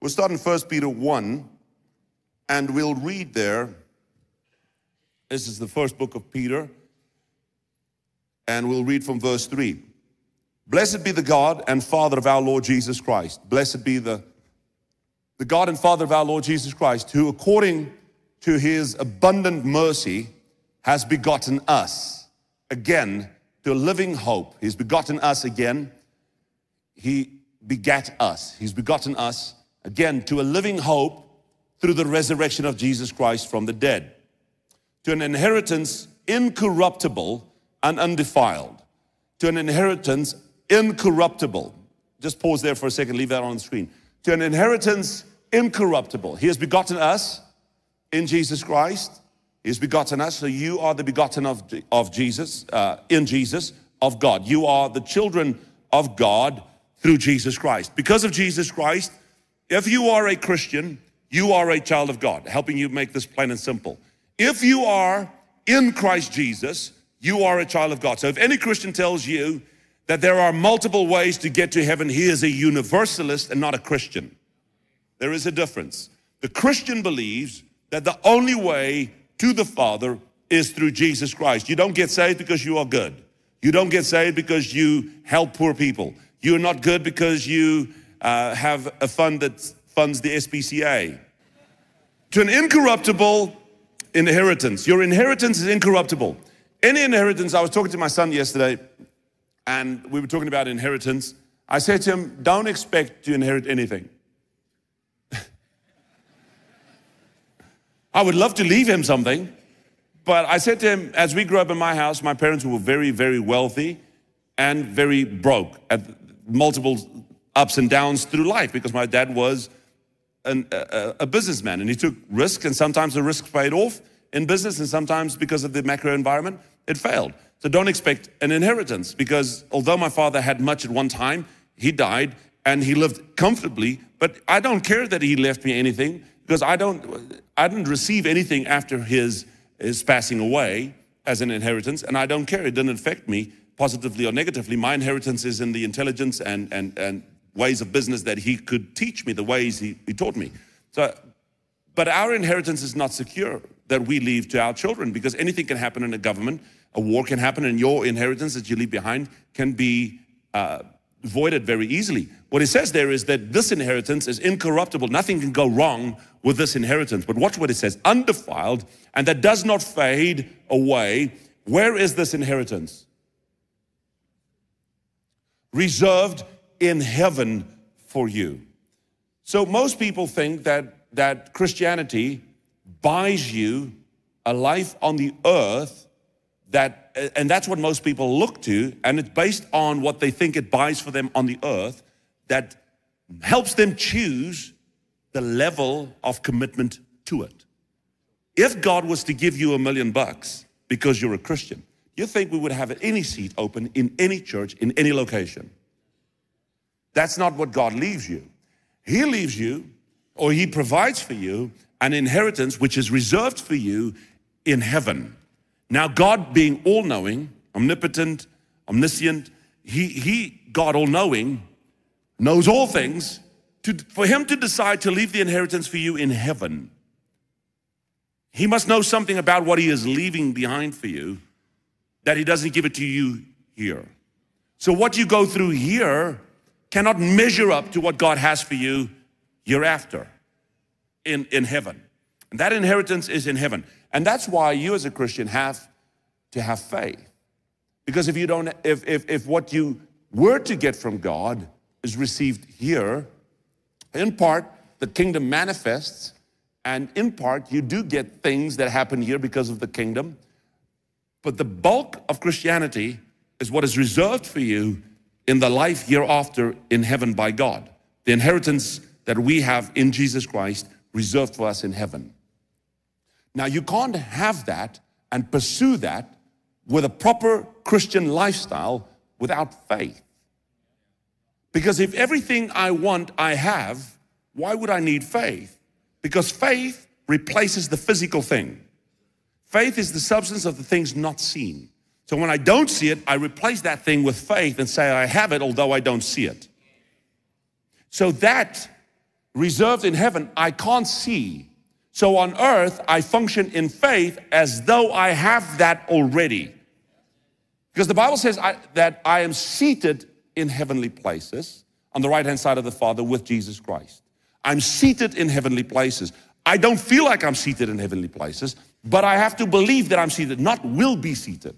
We'll start in 1 Peter 1, and we'll read there. This is the first book of Peter, and we'll read from verse 3. Blessed be the God and Father of our Lord Jesus Christ. Blessed be the, the God and Father of our Lord Jesus Christ, who according to his abundant mercy has begotten us again to a living hope. He's begotten us again. He begat us. He's begotten us again to a living hope through the resurrection of Jesus Christ from the dead, to an inheritance incorruptible and undefiled, to an inheritance incorruptible. Just pause there for a second, leave that on the screen. To an inheritance incorruptible. He has begotten us in Jesus Christ. He has begotten us, so you are the begotten of, of Jesus, uh, in Jesus, of God. You are the children of God through Jesus Christ. Because of Jesus Christ, if you are a Christian, you are a child of God, helping you make this plain and simple. If you are in Christ Jesus, you are a child of God. So if any Christian tells you that there are multiple ways to get to heaven, he is a universalist and not a Christian. There is a difference. The Christian believes that the only way to the Father is through Jesus Christ. You don't get saved because you are good. You don't get saved because you help poor people. You're not good because you uh, have a fund that funds the SPCA. To an incorruptible inheritance. Your inheritance is incorruptible. Any inheritance, I was talking to my son yesterday, and we were talking about inheritance. I said to him, Don't expect to inherit anything. I would love to leave him something, but I said to him, as we grew up in my house, my parents were very, very wealthy and very broke at multiple ups and downs through life because my dad was an, a, a, businessman and he took risks, and sometimes the risks paid off in business, and sometimes because of the macro environment, it failed. So don't expect an inheritance because although my father had much at one time, he died and he lived comfortably, but I don't care that he left me anything because I don't I didn't receive anything after his his passing away as an inheritance, and I don't care. It didn't affect me positively or negatively. My inheritance is in the intelligence and and and ways of business that he could teach me, the ways he, he taught me. So, but our inheritance is not secure that we leave to our children because anything can happen in a government. A war can happen, and your inheritance that you leave behind can be uh, voided very easily. What it says there is that this inheritance is incorruptible. Nothing can go wrong with this inheritance. But watch what it says undefiled, and that does not fade away. Where is this inheritance? Reserved in heaven for you. So most people think that, that Christianity buys you a life on the earth that, and that's what most people look to, and it's based on what they think it buys for them on the earth that helps them choose the level of commitment to it. If God was to give you a million bucks because you're a Christian, you think we would have any seat open in any church, in any location? That's not what God leaves you. He leaves you, or He provides for you, an inheritance which is reserved for you in heaven. Now, God being all knowing, omnipotent, omniscient, He, he God all knowing, knows all things, to, for Him to decide to leave the inheritance for you in heaven, He must know something about what He is leaving behind for you that He doesn't give it to you here. So, what you go through here cannot measure up to what God has for you hereafter in, in heaven. And that inheritance is in heaven. And that's why you as a Christian have to have faith. Because if you don't, if, if, if what you were to get from God is received here, in part, the kingdom manifests, and in part, you do get things that happen here because of the kingdom. But the bulk of Christianity is what is reserved for you in the life hereafter in heaven by God. The inheritance that we have in Jesus Christ reserved for us in heaven. Now, you can't have that and pursue that with a proper Christian lifestyle without faith. Because if everything I want I have, why would I need faith? Because faith replaces the physical thing. Faith is the substance of the things not seen. So when I don't see it, I replace that thing with faith and say I have it, although I don't see it. So that reserved in heaven, I can't see. So on earth, I function in faith as though I have that already. Because the Bible says I, that I am seated in heavenly places on the right hand side of the Father with Jesus Christ. I'm seated in heavenly places. I don't feel like I'm seated in heavenly places, but I have to believe that I'm seated, not will be seated.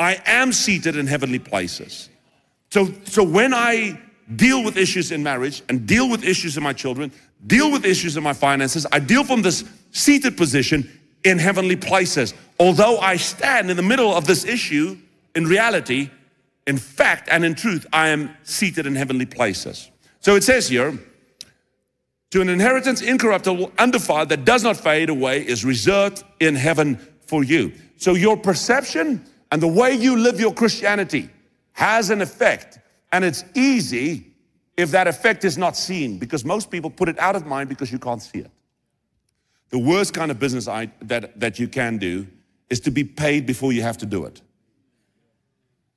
I am seated in heavenly places. So, so when I deal with issues in marriage and deal with issues in my children, deal with issues in my finances, I deal from this seated position in heavenly places. Although I stand in the middle of this issue, in reality, in fact and in truth, I am seated in heavenly places. So it says here, to an inheritance incorruptible, undefiled, that does not fade away, is reserved in heaven for you. So your perception and the way you live your Christianity has an effect. And it's easy if that effect is not seen because most people put it out of mind because you can't see it. The worst kind of business I, that, that you can do is to be paid before you have to do it.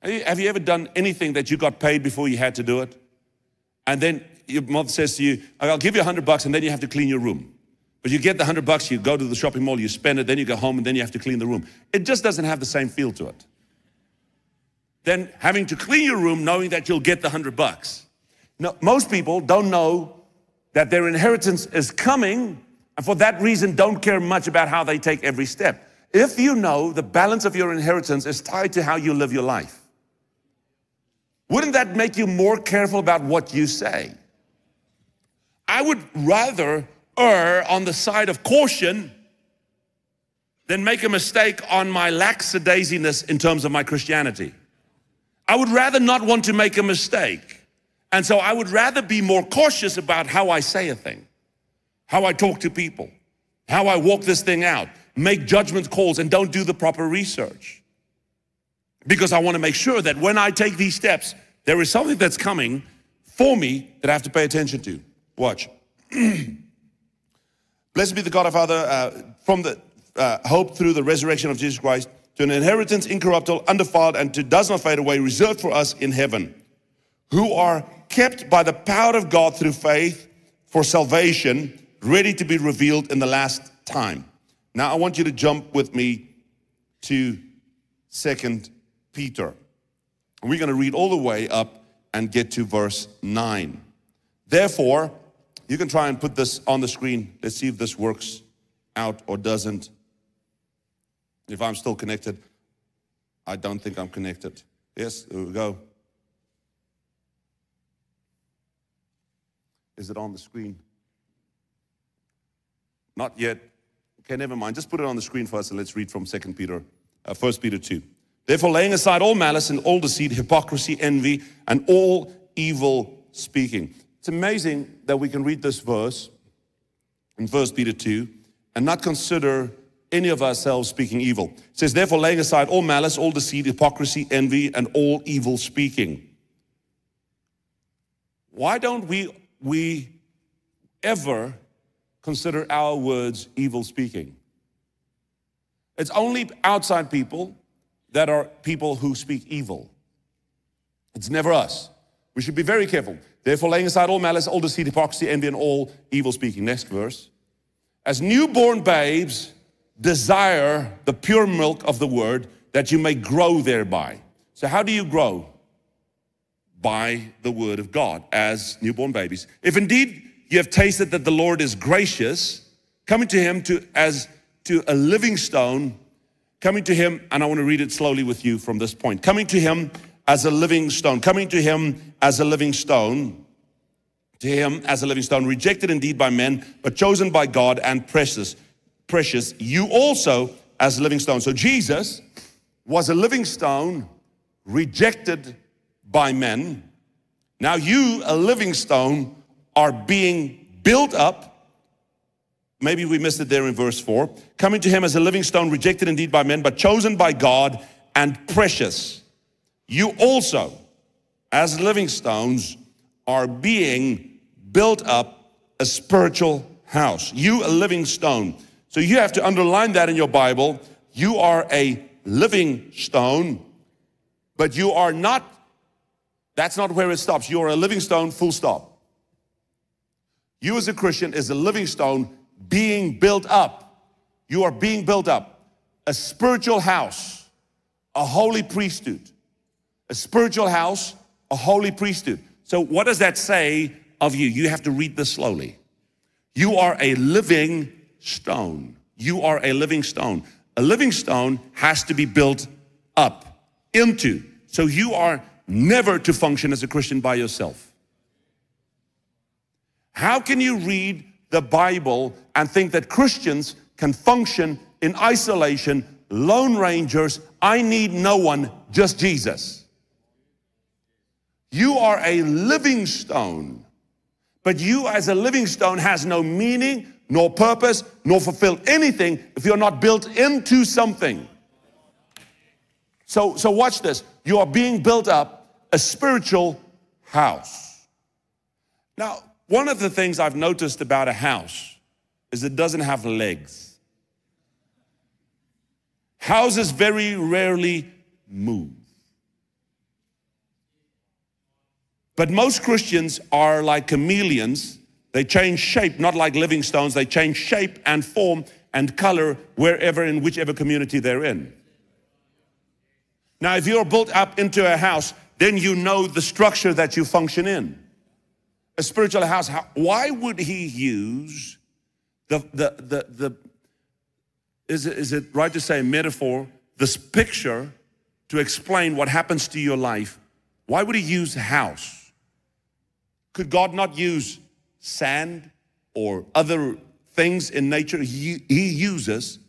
Have you ever done anything that you got paid before you had to do it? And then your mother says to you, I'll give you a hundred bucks and then you have to clean your room. But you get the hundred bucks, you go to the shopping mall, you spend it, then you go home and then you have to clean the room. It just doesn't have the same feel to it. Then having to clean your room knowing that you'll get the hundred bucks. Most people don't know that their inheritance is coming and for that reason don't care much about how they take every step. If you know the balance of your inheritance is tied to how you live your life, wouldn't that make you more careful about what you say? I would rather err on the side of caution than make a mistake on my lackadaisiness in terms of my Christianity. I would rather not want to make a mistake. And so I would rather be more cautious about how I say a thing, how I talk to people, how I walk this thing out, make judgment calls and don't do the proper research. Because I want to make sure that when I take these steps, there is something that's coming for me that I have to pay attention to. Watch. Blessed be the God of Father, uh, from the uh, hope through the resurrection of Jesus Christ, to an inheritance incorruptible, undefiled, and to does not fade away, reserved for us in heaven, who are kept by the power of God through faith for salvation, ready to be revealed in the last time. Now I want you to jump with me to Second Peter. We're going to read all the way up and get to verse 9. Therefore, you can try and put this on the screen. Let's see if this works out or doesn't. If I'm still connected, I don't think I'm connected. Yes, there we go. Is it on the screen? Not yet. Okay, never mind. Just put it on the screen for us and let's read from 2 Peter, uh, 1 Peter 2. Therefore, laying aside all malice and all deceit, hypocrisy, envy, and all evil speaking. It's amazing that we can read this verse in 1 Peter 2 and not consider any of ourselves speaking evil. It says, therefore, laying aside all malice, all deceit, hypocrisy, envy, and all evil speaking. Why don't we, we ever consider our words evil speaking? It's only outside people that are people who speak evil. It's never us. We should be very careful. Therefore, laying aside all malice, all deceit, hypocrisy, envy, and all evil speaking. Next verse. As newborn babes, desire the pure milk of the word that you may grow thereby. So, how do you grow? By the word of God as newborn babies. If indeed you have tasted that the Lord is gracious, coming to him to as to a living stone Coming to him, and I want to read it slowly with you from this point. Coming to him as a living stone, coming to him as a living stone, to him as a living stone, rejected indeed by men, but chosen by God and precious, precious, you also as a living stone. So Jesus was a living stone, rejected by men. Now you, a living stone, are being built up Maybe we missed it there in verse 4. Coming to him as a living stone, rejected indeed by men, but chosen by God and precious. You also, as living stones, are being built up a spiritual house. You, a living stone. So you have to underline that in your Bible. You are a living stone, but you are not, that's not where it stops. You are a living stone, full stop. You, as a Christian, is a living stone being built up. You are being built up. A spiritual house, a holy priesthood. A spiritual house, a holy priesthood. So, what does that say of you? You have to read this slowly. You are a living stone. You are a living stone. A living stone has to be built up into. So, you are never to function as a Christian by yourself. How can you read the Bible and think that Christians can function in isolation, lone rangers? I need no one, just Jesus. You are a living stone, but you as a living stone has no meaning, nor purpose, nor fulfill anything if you're not built into something. So, so watch this. You are being built up a spiritual house. Now, one of the things I've noticed about a house is it doesn't have legs. Houses very rarely move. But most Christians are like chameleons. They change shape, not like living stones. They change shape and form and color wherever, in whichever community they're in. Now, if you're built up into a house, then you know the structure that you function in a spiritual house, how, why would he use the, the, the, the is, it, is it right to say metaphor, this picture to explain what happens to your life? Why would he use house? Could God not use sand or other things in nature? He, he uses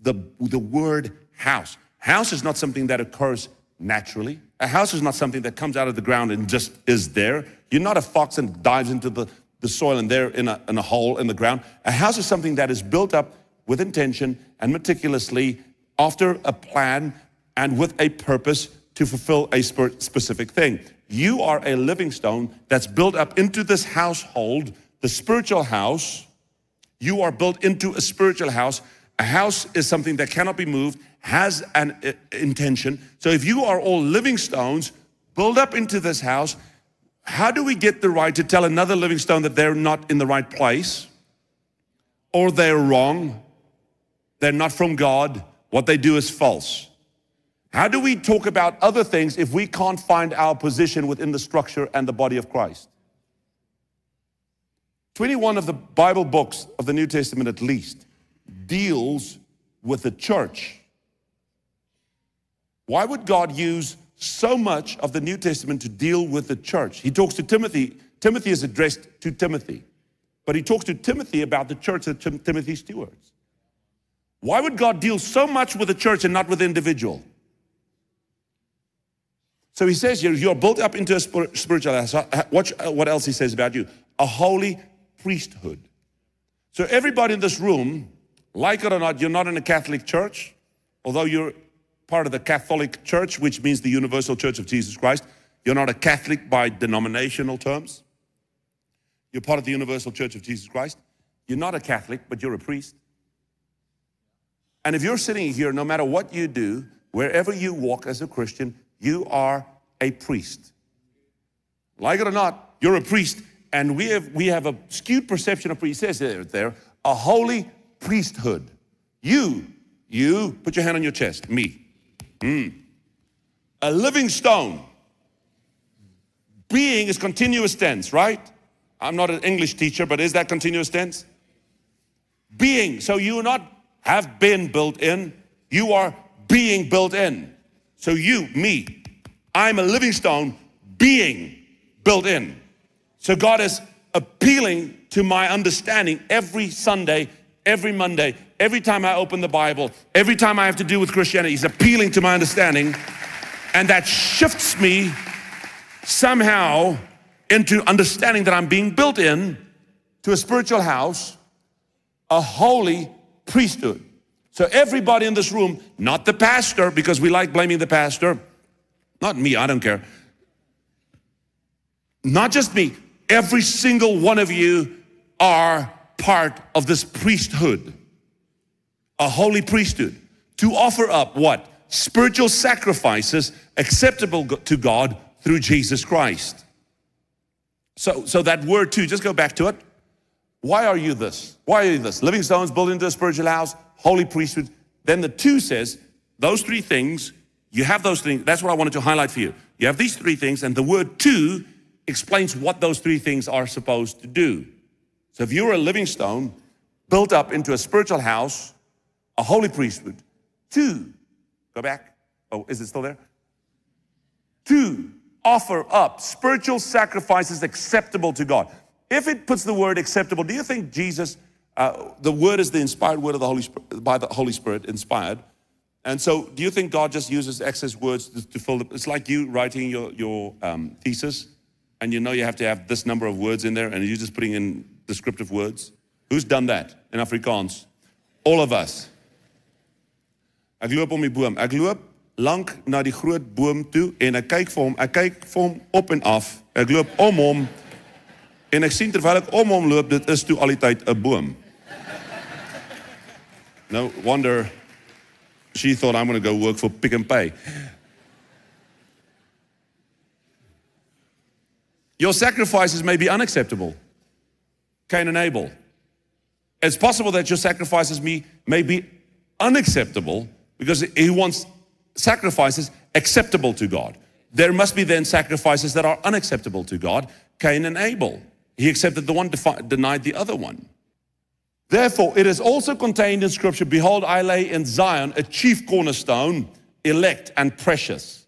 the, the word house. House is not something that occurs naturally. A house is not something that comes out of the ground and just is there. You're not a fox and dives into the, the soil and there in a, in a hole in the ground. A house is something that is built up with intention and meticulously after a plan and with a purpose to fulfill a specific thing. You are a living stone that's built up into this household, the spiritual house. You are built into a spiritual house. A house is something that cannot be moved has an uh, intention. So if you are all living stones, build up into this house, how do we get the right to tell another living stone that they're not in the right place? Or they're wrong? They're not from God? What they do is false. How do we talk about other things if we can't find our position within the structure and the body of Christ? 21 of the Bible books of the New Testament, at least, deals with the church why would God use so much of the New Testament to deal with the church? He talks to Timothy. Timothy is addressed to Timothy, but he talks to Timothy about the church that Timothy stewards. Why would God deal so much with the church and not with the individual? So he says you're, built up into a spiritual house. Watch uh, what else he says about you a holy priesthood. So, everybody in this room, like it or not, you're not in a Catholic church, although you're part of the Catholic Church, which means the Universal Church of Jesus Christ. You're not a Catholic by denominational terms. You're part of the Universal Church of Jesus Christ. You're not a Catholic, but you're a priest. And if you're sitting here, no matter what you do, wherever you walk as a Christian, you are a priest. Like it or not, you're a priest. And we have, we have a skewed perception of priest. Says there, a holy priesthood. You, you, put your hand on your chest, me. Mm. A living stone. Being is continuous tense, right? I'm not an English teacher, but is that continuous tense? Being. So you not have been built in, you are being built in. So you, me, I'm a living stone being built in. So God is appealing to my understanding every Sunday every Monday, every time I open the Bible, every time I have to do with Christianity. He's appealing to my understanding. And that shifts me somehow into understanding that I'm being built in to a spiritual house, a holy priesthood. So everybody in this room, not the pastor, because we like blaming the pastor, not me, I don't care. Not just me, every single one of you are part of this priesthood, a holy priesthood, to offer up what? Spiritual sacrifices acceptable to God through Jesus Christ. So, so that word too, just go back to it. Why are you this? Why are you this? Living stones built into a spiritual house, holy priesthood. Then the two says, those three things, you have those things. That's what I wanted to highlight for you. You have these three things, and the word two explains what those three things are supposed to do. So if you're a living stone built up into a spiritual house, a holy priesthood, two, go back. Oh, is it still there? Two, offer up spiritual sacrifices acceptable to God. If it puts the word acceptable, do you think Jesus, uh, the word is the inspired word of the Holy Spirit, by the Holy Spirit, inspired. And so, do you think God just uses excess words to, to fill the, it's like you writing your, your um, thesis, and you know you have to have this number of words in there, and you're just putting in descriptive words. Who's done that in Afrikaans? All of us. Ek loop om die boom. Ek loop lank na die groot boom toe en ek kyk vir hom. Ek kyk vir hom op en af. Ek loop om hom en ek sien terwyl ek om hom loop, dit is toe al die tyd 'n boom. No wonder she thought I'm going to go work for Pick n Pay. Your sacrifices may be unacceptable. Cain and Abel. It's possible that your sacrifices may, may be unacceptable because he wants sacrifices acceptable to God. There must be then sacrifices that are unacceptable to God. Cain and Abel. He accepted the one, defi- denied the other one. Therefore, it is also contained in Scripture Behold, I lay in Zion a chief cornerstone, elect and precious.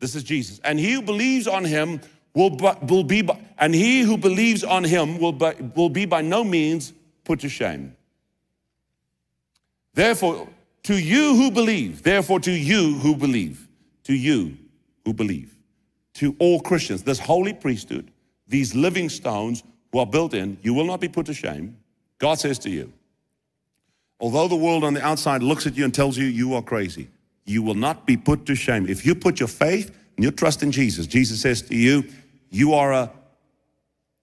This is Jesus. And he who believes on him will, will be, by, and he who believes on him will, will be by no means put to shame. Therefore, to you who believe, therefore, to you who believe, to you who believe, to all Christians, this holy priesthood, these living stones who are built in, you will not be put to shame. God says to you, although the world on the outside looks at you and tells you you are crazy, you will not be put to shame. If you put your faith and your trust in Jesus, Jesus says to you, you are a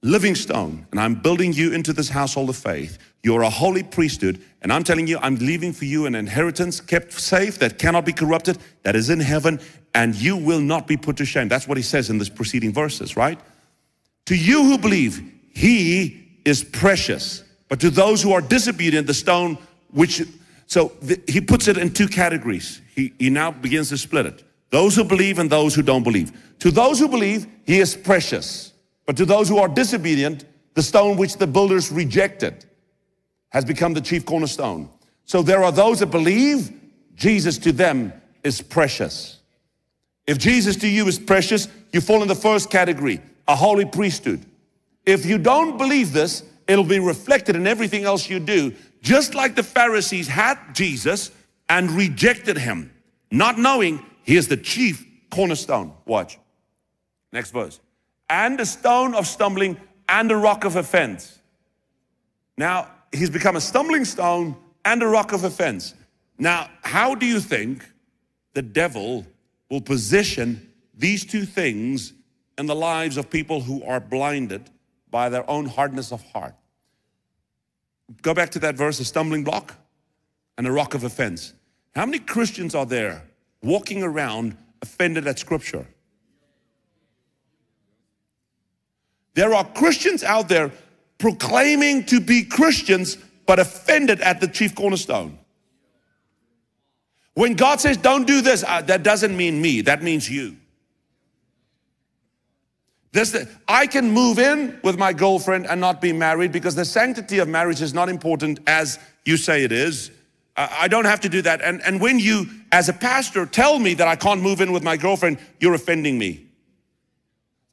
living stone, and I'm building you into this household of faith. You're a holy priesthood, and I'm telling you, I'm leaving for you an inheritance kept safe that cannot be corrupted, that is in heaven, and you will not be put to shame. That's what he says in this preceding verses, right? To you who believe, he is precious. But to those who are disobedient, the stone which, so the, he puts it in two categories. He, he now begins to split it. Those who believe and those who don't believe. To those who believe, he is precious. But to those who are disobedient, the stone which the builders rejected has become the chief cornerstone. So there are those that believe Jesus to them is precious. If Jesus to you is precious, you fall in the first category, a holy priesthood. If you don't believe this, it'll be reflected in everything else you do. Just like the Pharisees had Jesus and rejected him, not knowing he is the chief cornerstone. Watch. Next verse. And a stone of stumbling and a rock of offense. Now, he's become a stumbling stone and a rock of offense. Now, how do you think the devil will position these two things in the lives of people who are blinded by their own hardness of heart? Go back to that verse a stumbling block and a rock of offense. How many Christians are there walking around offended at Scripture? There are Christians out there proclaiming to be Christians, but offended at the chief cornerstone. When God says, don't do this, uh, that doesn't mean me, that means you. This, I can move in with my girlfriend and not be married because the sanctity of marriage is not important as you say it is. I don't have to do that. And, and when you, as a pastor, tell me that I can't move in with my girlfriend, you're offending me.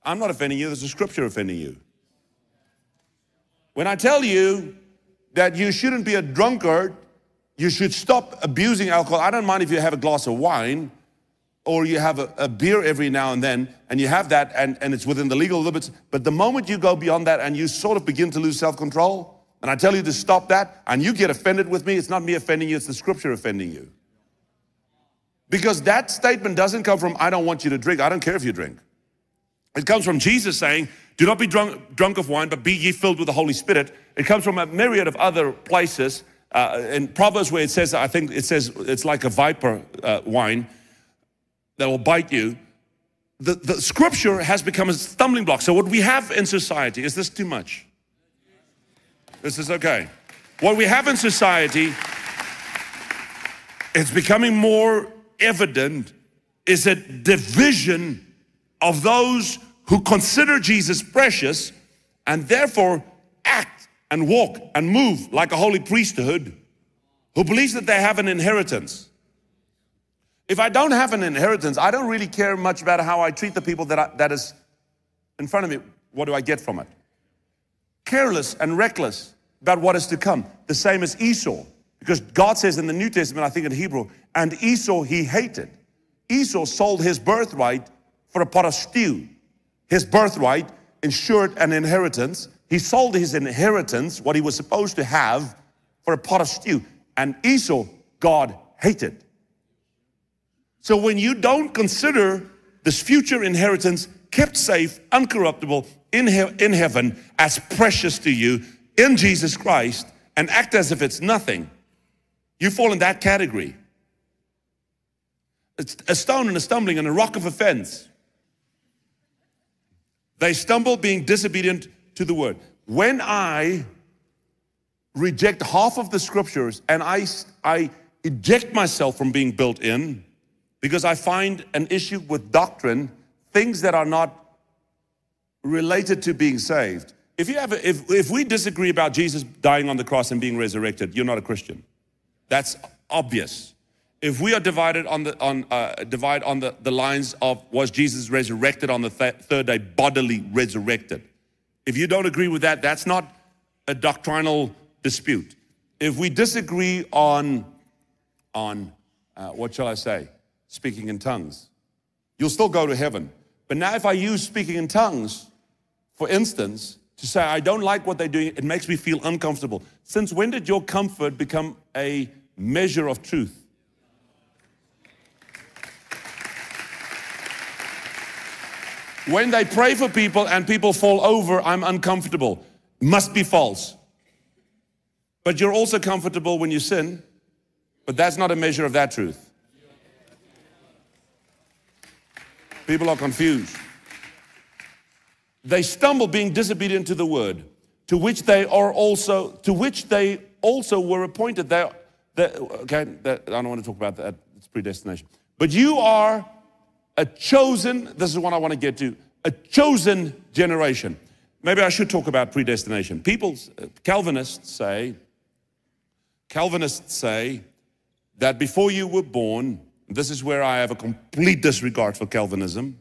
I'm not offending you, there's a scripture offending you. When I tell you that you shouldn't be a drunkard, you should stop abusing alcohol. I don't mind if you have a glass of wine or you have a, a, beer every now and then, and you have that, and, and it's within the legal limits. But the moment you go beyond that and you sort of begin to lose self control, and I tell you to stop that, and you get offended with me, it's not me offending you, it's the scripture offending you. Because that statement doesn't come from, I don't want you to drink, I don't care if you drink. It comes from Jesus saying, Do not be drunk, drunk of wine, but be ye filled with the Holy Spirit. It comes from a myriad of other places. Uh, in Proverbs, where it says, I think it says it's like a viper uh, wine that will bite you. The, the scripture has become a stumbling block. So, what we have in society is this too much? This is okay. What we have in society, it's becoming more evident, is a division of those who consider Jesus precious and therefore act and walk and move like a holy priesthood, who believes that they have an inheritance. If I don't have an inheritance, I don't really care much about how I treat the people that, I, that is in front of me. What do I get from it? Careless and reckless about what is to come. The same as Esau. Because God says in the New Testament, I think in Hebrew, and Esau he hated. Esau sold his birthright for a pot of stew. His birthright ensured an inheritance. He sold his inheritance, what he was supposed to have, for a pot of stew. And Esau, God hated. So when you don't consider this future inheritance kept safe, uncorruptible in, he in heaven as precious to you in Jesus Christ and act as if it's nothing, you fall in that category. It's a stone and a stumbling and a rock of offense. They stumble being disobedient to the word. When I reject half of the scriptures and I, I eject myself from being built in, because I find an issue with doctrine, things that are not related to being saved. If, you have a, if, if we disagree about Jesus dying on the cross and being resurrected, you're not a Christian. That's obvious. If we are divided on the, on, uh, divide on the, the lines of was Jesus resurrected on the th third day, bodily resurrected. If you don't agree with that, that's not a doctrinal dispute. If we disagree on, on uh, what shall I say, speaking in tongues. You'll still go to heaven. But now, if I use speaking in tongues, for instance, to say, I don't like what they're doing, it makes me feel uncomfortable. Since when did your comfort become a measure of truth? When they pray for people and people fall over, I'm uncomfortable. Must be false. But you're also comfortable when you sin, but that's not a measure of that truth. People are confused. They stumble being disobedient to the word, to which they are also, to which they also were appointed. They, they okay, that, I don't want to talk about that. It's predestination. But you are a chosen, this is what I want to get to, a chosen generation. Maybe I should talk about predestination. People, uh, Calvinists say, Calvinists say that before you were born, this is where I have a complete disregard for Calvinism.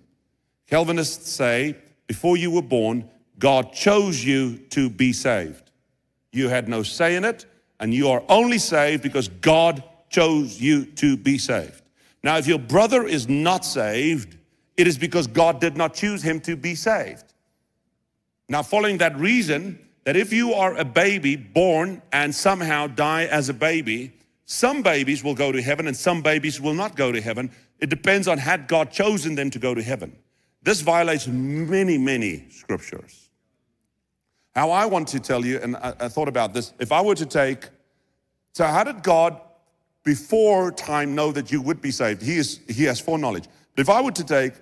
Calvinists say, before you were born, God chose you to be saved. You had no say in it, and you are only saved because God chose you to be saved. Now, if your brother is not saved, it is because God did not choose him to be saved. Now, following that reason, that if you are a baby born and somehow die as a baby, some babies will go to heaven and some babies will not go to heaven. It depends on had God chosen them to go to heaven. This violates many, many scriptures. How I want to tell you, and I, I thought about this, if I were to take, so how did God before time know that you would be saved? He, is, he has foreknowledge. But if I were to take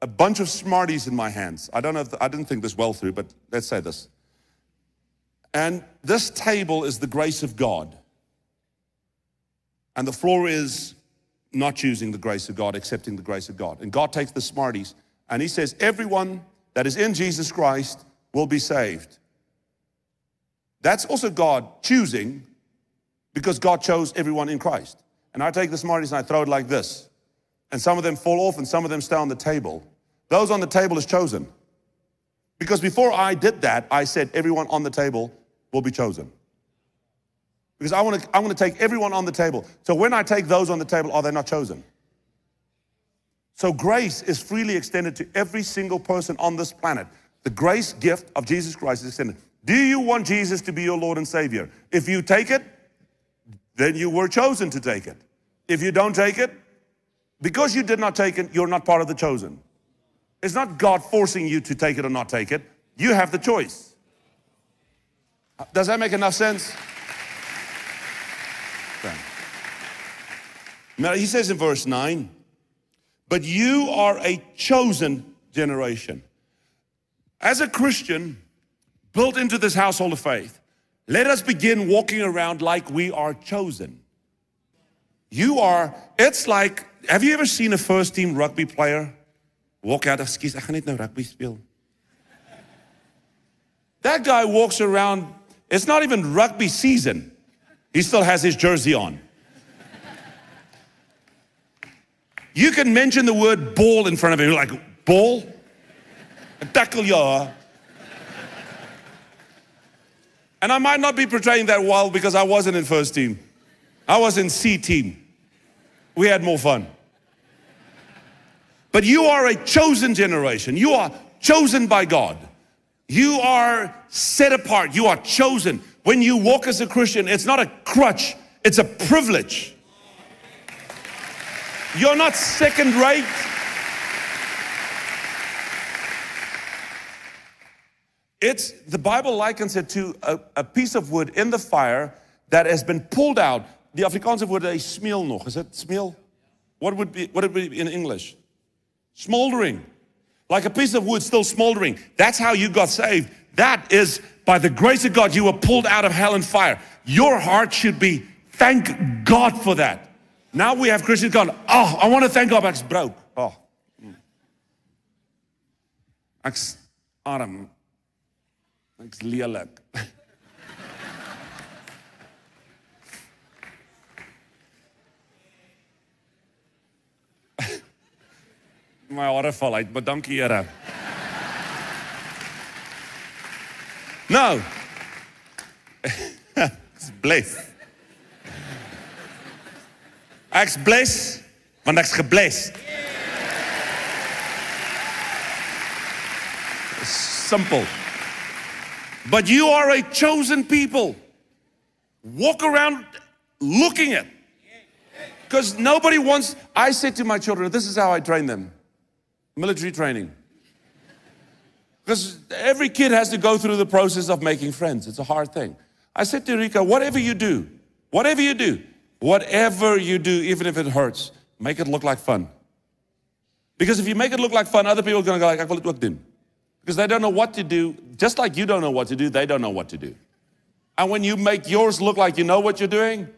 a bunch of Smarties in my hands, I don't know if, I didn't think this well through, but let's say this. And this table is the grace of God. And the floor is not choosing the grace of God, accepting the grace of God. And God takes the Smarties and He says, Everyone that is in Jesus Christ will be saved. That's also God choosing because God chose everyone in Christ. And I take the Smarties and I throw it like this. And some of them fall off and some of them stay on the table. Those on the table is chosen. Because before I did that, I said everyone on the table will be chosen. Because I want to, I want to take everyone on the table. So when I take those on the table, are they not chosen? So grace is freely extended to every single person on this planet. The grace gift of Jesus Christ is extended. Do you want Jesus to be your Lord and Savior? If you take it, then you were chosen to take it. If you don't take it, because you did not take it, you're not part of the chosen. It's not God forcing you to take it or not take it. You have the choice. Does that make enough sense? Now, he says in verse 9, but you are a chosen generation. As a Christian, built into this household of faith, Let us begin walking around like we are chosen. You are, it's like, have you ever seen a first team rugby player walk out, excuse, gaan net nou rugby speel. That guy walks around, it's not even rugby season. He still has his jersey on. You can mention the word ball in front of him, like, ball? Tackle ya. And I might not be portraying that well because I wasn't in first team. I was in C team. We had more fun. But you are a chosen generation. You are chosen by God. You are set apart. You are chosen. When you walk as a Christian, it's not a crutch, it's a privilege. You're not second rate. It's the Bible likens it to a, a, piece of wood in the fire that has been pulled out. The Afrikaanse word is smeel nog. Is it smeel? What would be what would be in English? Smoldering. Like a piece of wood still smoldering. That's how you got saved. That is by the grace of God, you were pulled out of hell and fire. Your heart should be, thank God for that. Now we have Christians going, oh, I want to thank God, but it's broke. Oh. Ek's arm. Ek's lelik. My hare val uit, maar dankie Here. Nou. Ek's bless. Ek's bless want ek's gebless. Simple. But you are a chosen people. Walk around looking at. Because nobody wants, I said to my children, this is how I train them military training. Because every kid has to go through the process of making friends. It's a hard thing. I said to Rika, whatever you do, whatever you do, whatever you do, even if it hurts, make it look like fun. Because if you make it look like fun, other people are going to go like, ek wil dit ook doen. Because they don't know what to do. Just like you don't know what to do, they don't know what to do. And when you make yours look like you know what you're doing,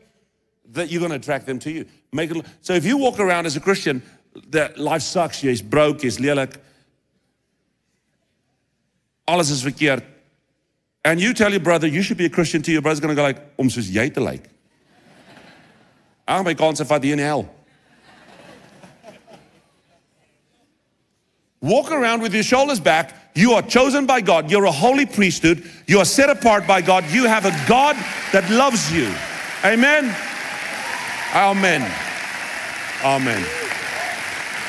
that you're going to attract them to you. Make it look, so if you walk around as a Christian that life sucks, jy's broke, jy's lelik. Alles is verkeerd. And you tell your brother you should be a Christian to your brother's going to go like om soos jy te. Ag my kanse vat hier in hel. Walk around with your shoulders back. You are chosen by God. You're a holy priesthood. You are set apart by God. You have a God that loves you. Amen. Amen. Amen.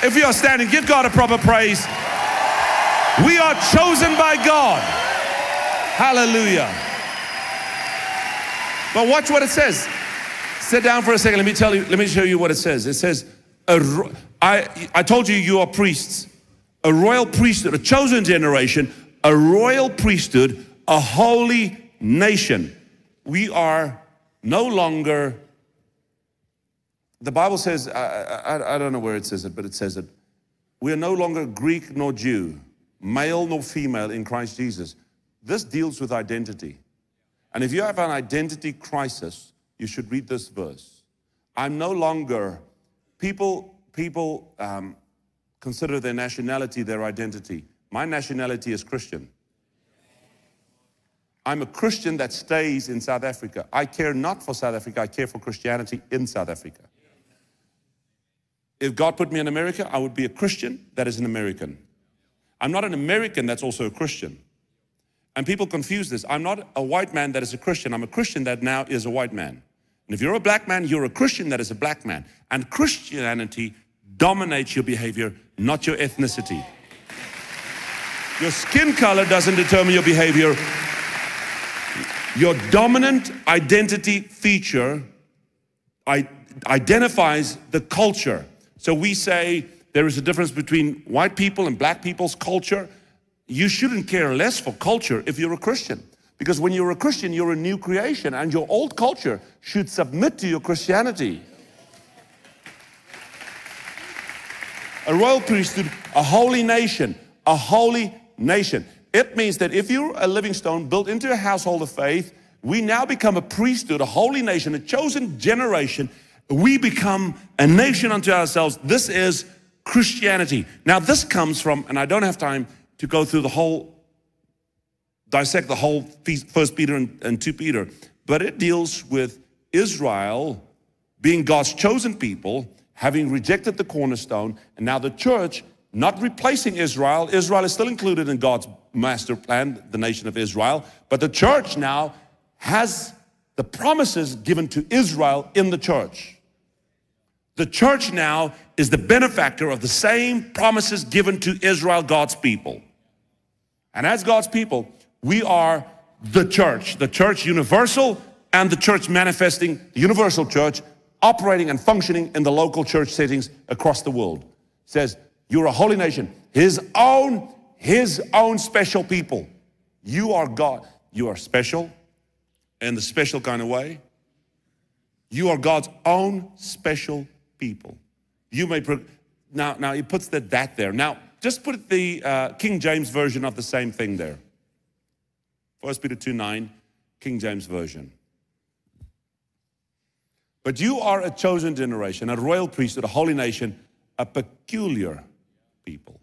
If you are standing, give God a proper praise. We are chosen by God. Hallelujah. But watch what it says. Sit down for a second. Let me tell you, let me show you what it says. It says, I, I told you you are priests, a royal priesthood, a chosen generation, a royal priesthood, a holy nation. We are no longer the Bible says, I, I, I, don't know where it says it, but it says it. We are no longer Greek nor Jew, male nor female in Christ Jesus. This deals with identity. And if you have an identity crisis, you should read this verse. I'm no longer, people, people um, consider their nationality their identity. My nationality is Christian. I'm a Christian that stays in South Africa. I care not for South Africa, I care for Christianity in South Africa. If God put me in America, I would be a Christian that is an American. I'm not an American that's also a Christian. And people confuse this. I'm not a white man that is a Christian. I'm a Christian that now is a white man. And if you're a black man, you're a Christian that is a black man. And Christianity dominates your behavior, not your ethnicity. Your skin color doesn't determine your behavior. Your dominant identity feature identifies the culture so we say there is a difference between white people and black people's culture. You shouldn't care less for culture if you're a Christian. Because when you're a Christian, you're a new creation, and your old culture should submit to your Christianity. A royal priesthood, a holy nation, a holy nation. It means that if you're a living stone built into a household of faith, We now become a priesthood, a holy nation, a chosen generation. We become a nation unto ourselves. This is Christianity. Now, this comes from, and I don't have time to go through the whole, dissect the whole First Peter and, and Two Peter, but it deals with Israel being God's chosen people, having rejected the cornerstone, and now the church not replacing Israel. Israel is still included in God's master plan, the nation of Israel, but the church now has the promises given to Israel in the church. The church now is the benefactor of the same promises given to Israel, God's people. And as God's people, we are the church, the church universal and the church manifesting, the universal church operating and functioning in the local church settings across the world. It says, You're a holy nation, His own, His own special people. You are God. You are special in the special kind of way. You are God's own special people. You may, pro- now, now he puts the that there. Now, just put the uh, King James version of the same thing there. First Peter 2 9, King James Version. But you are a chosen generation, a royal priesthood, a holy nation, a peculiar people.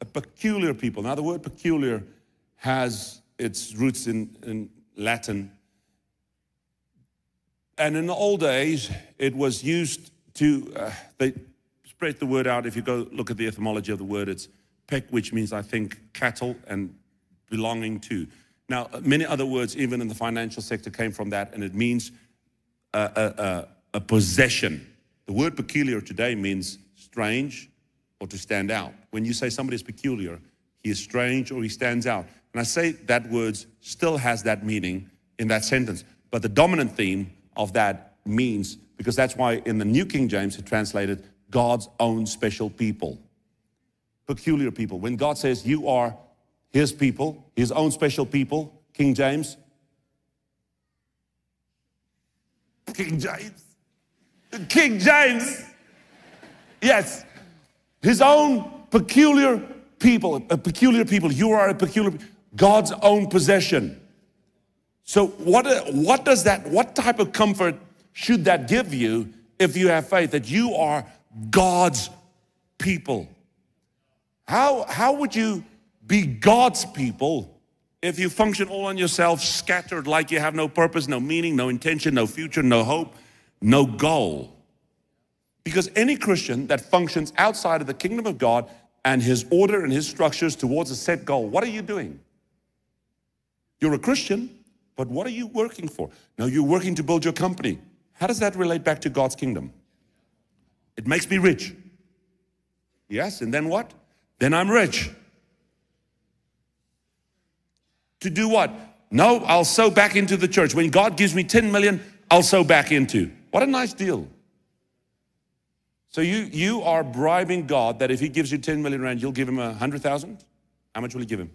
A peculiar people. Now, the word peculiar has its roots in, in Latin. And in the old days, it was used to, uh, they spread the word out. If you go look at the etymology of the word, it's pek, which means, I think, cattle and belonging to. Now, uh, many other words, even in the financial sector, came from that, and it means a, a, a possession. The word peculiar today means strange or to stand out. When you say somebody is peculiar, he is strange or he stands out. And I say that word still has that meaning in that sentence. But the dominant theme of that means, because that's why in the New King James it translated God's own special people, peculiar people. When God says you are his people, his own special people, King James, King James. King James. Yes. His own peculiar people, a peculiar people. You are a peculiar, God's own possession. So what, uh, what does that, what type of comfort should that give you if you have faith that you are God's people? How, how would you be God's people if you function all on yourself, scattered like you have no purpose, no meaning, no intention, no future, no hope, no goal. Because any Christian that functions outside of the kingdom of God and his order and his structures towards a set goal, what are you doing? You're a Christian, but what are you working for? Now, you're working to build your company. How does that relate back to God's kingdom? It makes me rich. Yes, and then what? Then I'm rich. To do what? No, I'll sow back into the church. When God gives me 10 million, I'll sow back into. What a nice deal. So you, you are bribing God that if he gives you 10 million rand, you'll give him a 100,000? How much will he give him?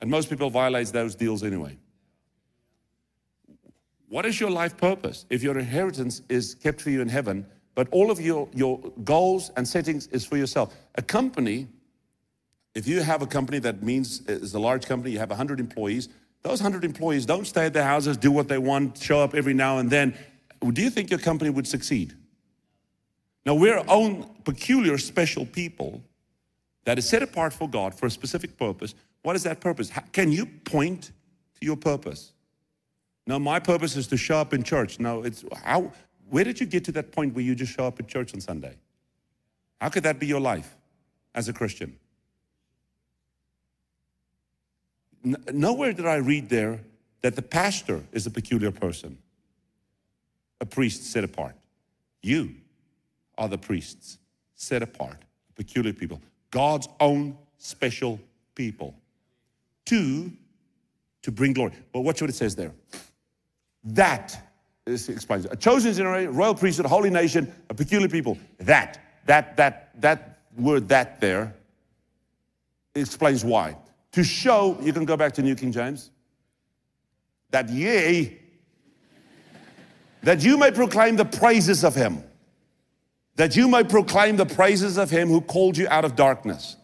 And most people violate those deals anyway. What is your life purpose? If your inheritance is kept for you in heaven, but all of your, your goals and settings is for yourself. A company if you have a company that means is a large company, you have 100 employees, those 100 employees don't stay at their houses, do what they want, show up every now and then. Do you think your company would succeed? Now, we're own peculiar, special people that is set apart for God for a specific purpose. What is that purpose? can you point to your purpose? No, my purpose is to show up in church. No, it's how, where did you get to that point where you just show up at church on Sunday? How could that be your life as a Christian? Nowhere did I read there that the pastor is a peculiar person, a priest set apart. You are the priests set apart, peculiar people, God's own special people. Two, to bring glory. But watch what it says there. That this explains it. A chosen generation, royal priesthood, holy nation, a peculiar people. That, that, that, that word that there explains why to show, you can go back to New King James, that ye, that you may proclaim the praises of him, that you may proclaim the praises of him who called you out of darkness.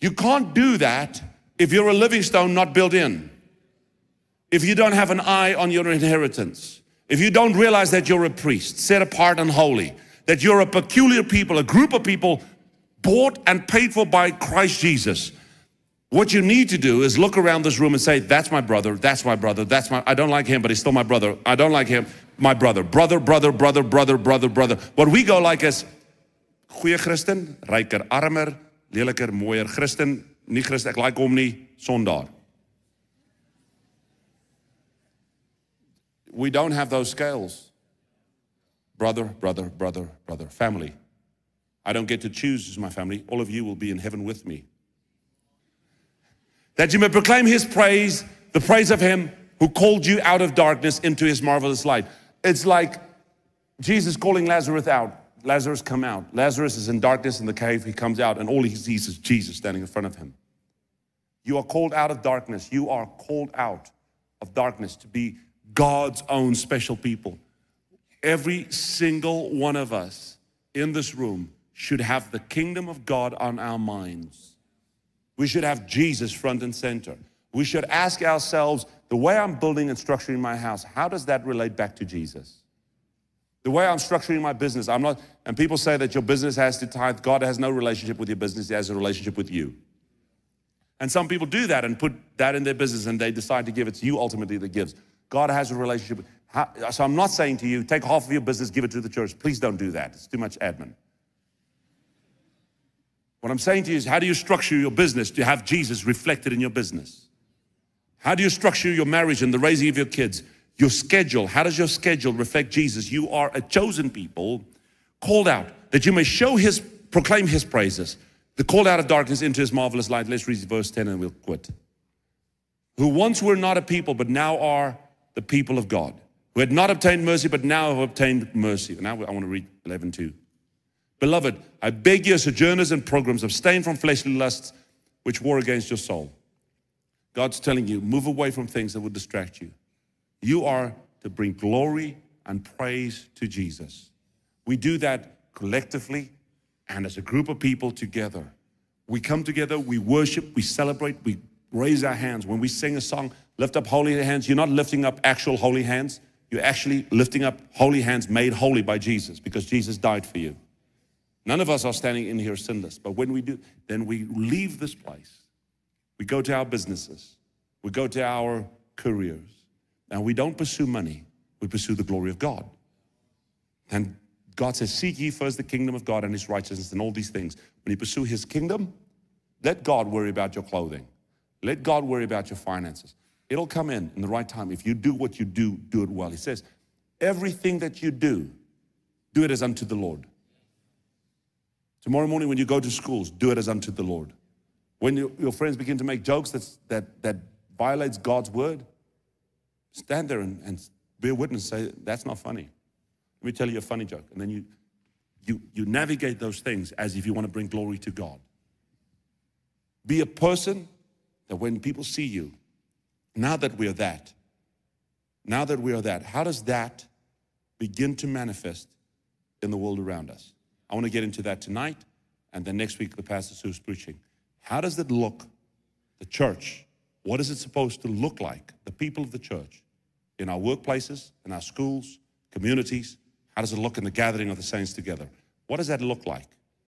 You can't do that if you're a living stone not built in. if you don't have an eye on your inheritance, if you don't realize that you're a priest, set apart and holy, that you're a peculiar people, a group of people bought and paid for by Christ Jesus, what you need to do is look around this room and say, That's my brother, that's my brother, that's my, I don't like him, but he's still my brother. I don't like him, my brother. Brother, brother, brother, brother, brother, brother. What we go like is, goeie Christen, ryker, armer, leliker, mooier. Christen, nie Christen, ek like nie, sondaar. We don't have those scales. Brother, brother, brother, brother, family. I don't get to choose who's my family. All of you will be in heaven with me. That you may proclaim his praise, the praise of him who called you out of darkness into his marvelous light. It's like Jesus calling Lazarus out. Lazarus, come out. Lazarus is in darkness in the cave. He comes out, and all he sees is Jesus standing in front of him. You are called out of darkness. You are called out of darkness to be God's own special people. Every single one of us in this room should have the kingdom of God on our minds. We should have Jesus front and center. We should ask ourselves the way I'm building and structuring my house, how does that relate back to Jesus? The way I'm structuring my business, I'm not, and people say that your business has to tithe. God has no relationship with your business, He has a relationship with you. And some people do that and put that in their business and they decide to give it to you ultimately that gives. God has a relationship. So I'm not saying to you, take half of your business, give it to the church. Please don't do that. It's too much admin. What I'm saying to you is, how do you structure your business to have Jesus reflected in your business? How do you structure your marriage and the raising of your kids? Your schedule, how does your schedule reflect Jesus? You are a chosen people, called out that you may show his, proclaim his praises. The called out of darkness into his marvelous light. Let's read verse 10 and we'll quit. Who once were not a people, but now are the people of God. Who had not obtained mercy, but now have obtained mercy. Now I want to read 11 too. Beloved, I beg you, sojourners and pilgrims, abstain from fleshly lusts which war against your soul. God's telling you, move away from things that would distract you. You are to bring glory and praise to Jesus. We do that collectively and as a group of people together. We come together, we worship, we celebrate, we raise our hands. When we sing a song, lift up holy hands, you're not lifting up actual holy hands. You're actually lifting up holy hands made holy by Jesus because Jesus died for you. None of us are standing in here sinless, but when we do, then we leave this place. We go to our businesses, we go to our careers, and we don't pursue money, we pursue the glory of God. And God says, Seek ye first the kingdom of God and his righteousness and all these things. When you pursue his kingdom, let God worry about your clothing. Let God worry about your finances. It'll come in in the right time. If you do what you do, do it well. He says, everything that you do, do it as unto the Lord. Tomorrow morning, when you go to schools, do it as unto the Lord. When you, your friends begin to make jokes that's, that, that violates God's word, stand there and, and be a witness. Say, that's not funny. Let me tell you a funny joke. And then you, you, you navigate those things as if you want to bring glory to God. Be a person that when people see you, now that we are that, now that we are that, how does that begin to manifest in the world around us? I want to get into that tonight, and then next week, the pastor who's preaching. How does it look, the church? What is it supposed to look like, the people of the church, in our workplaces, in our schools, communities? How does it look in the gathering of the saints together? What does that look like?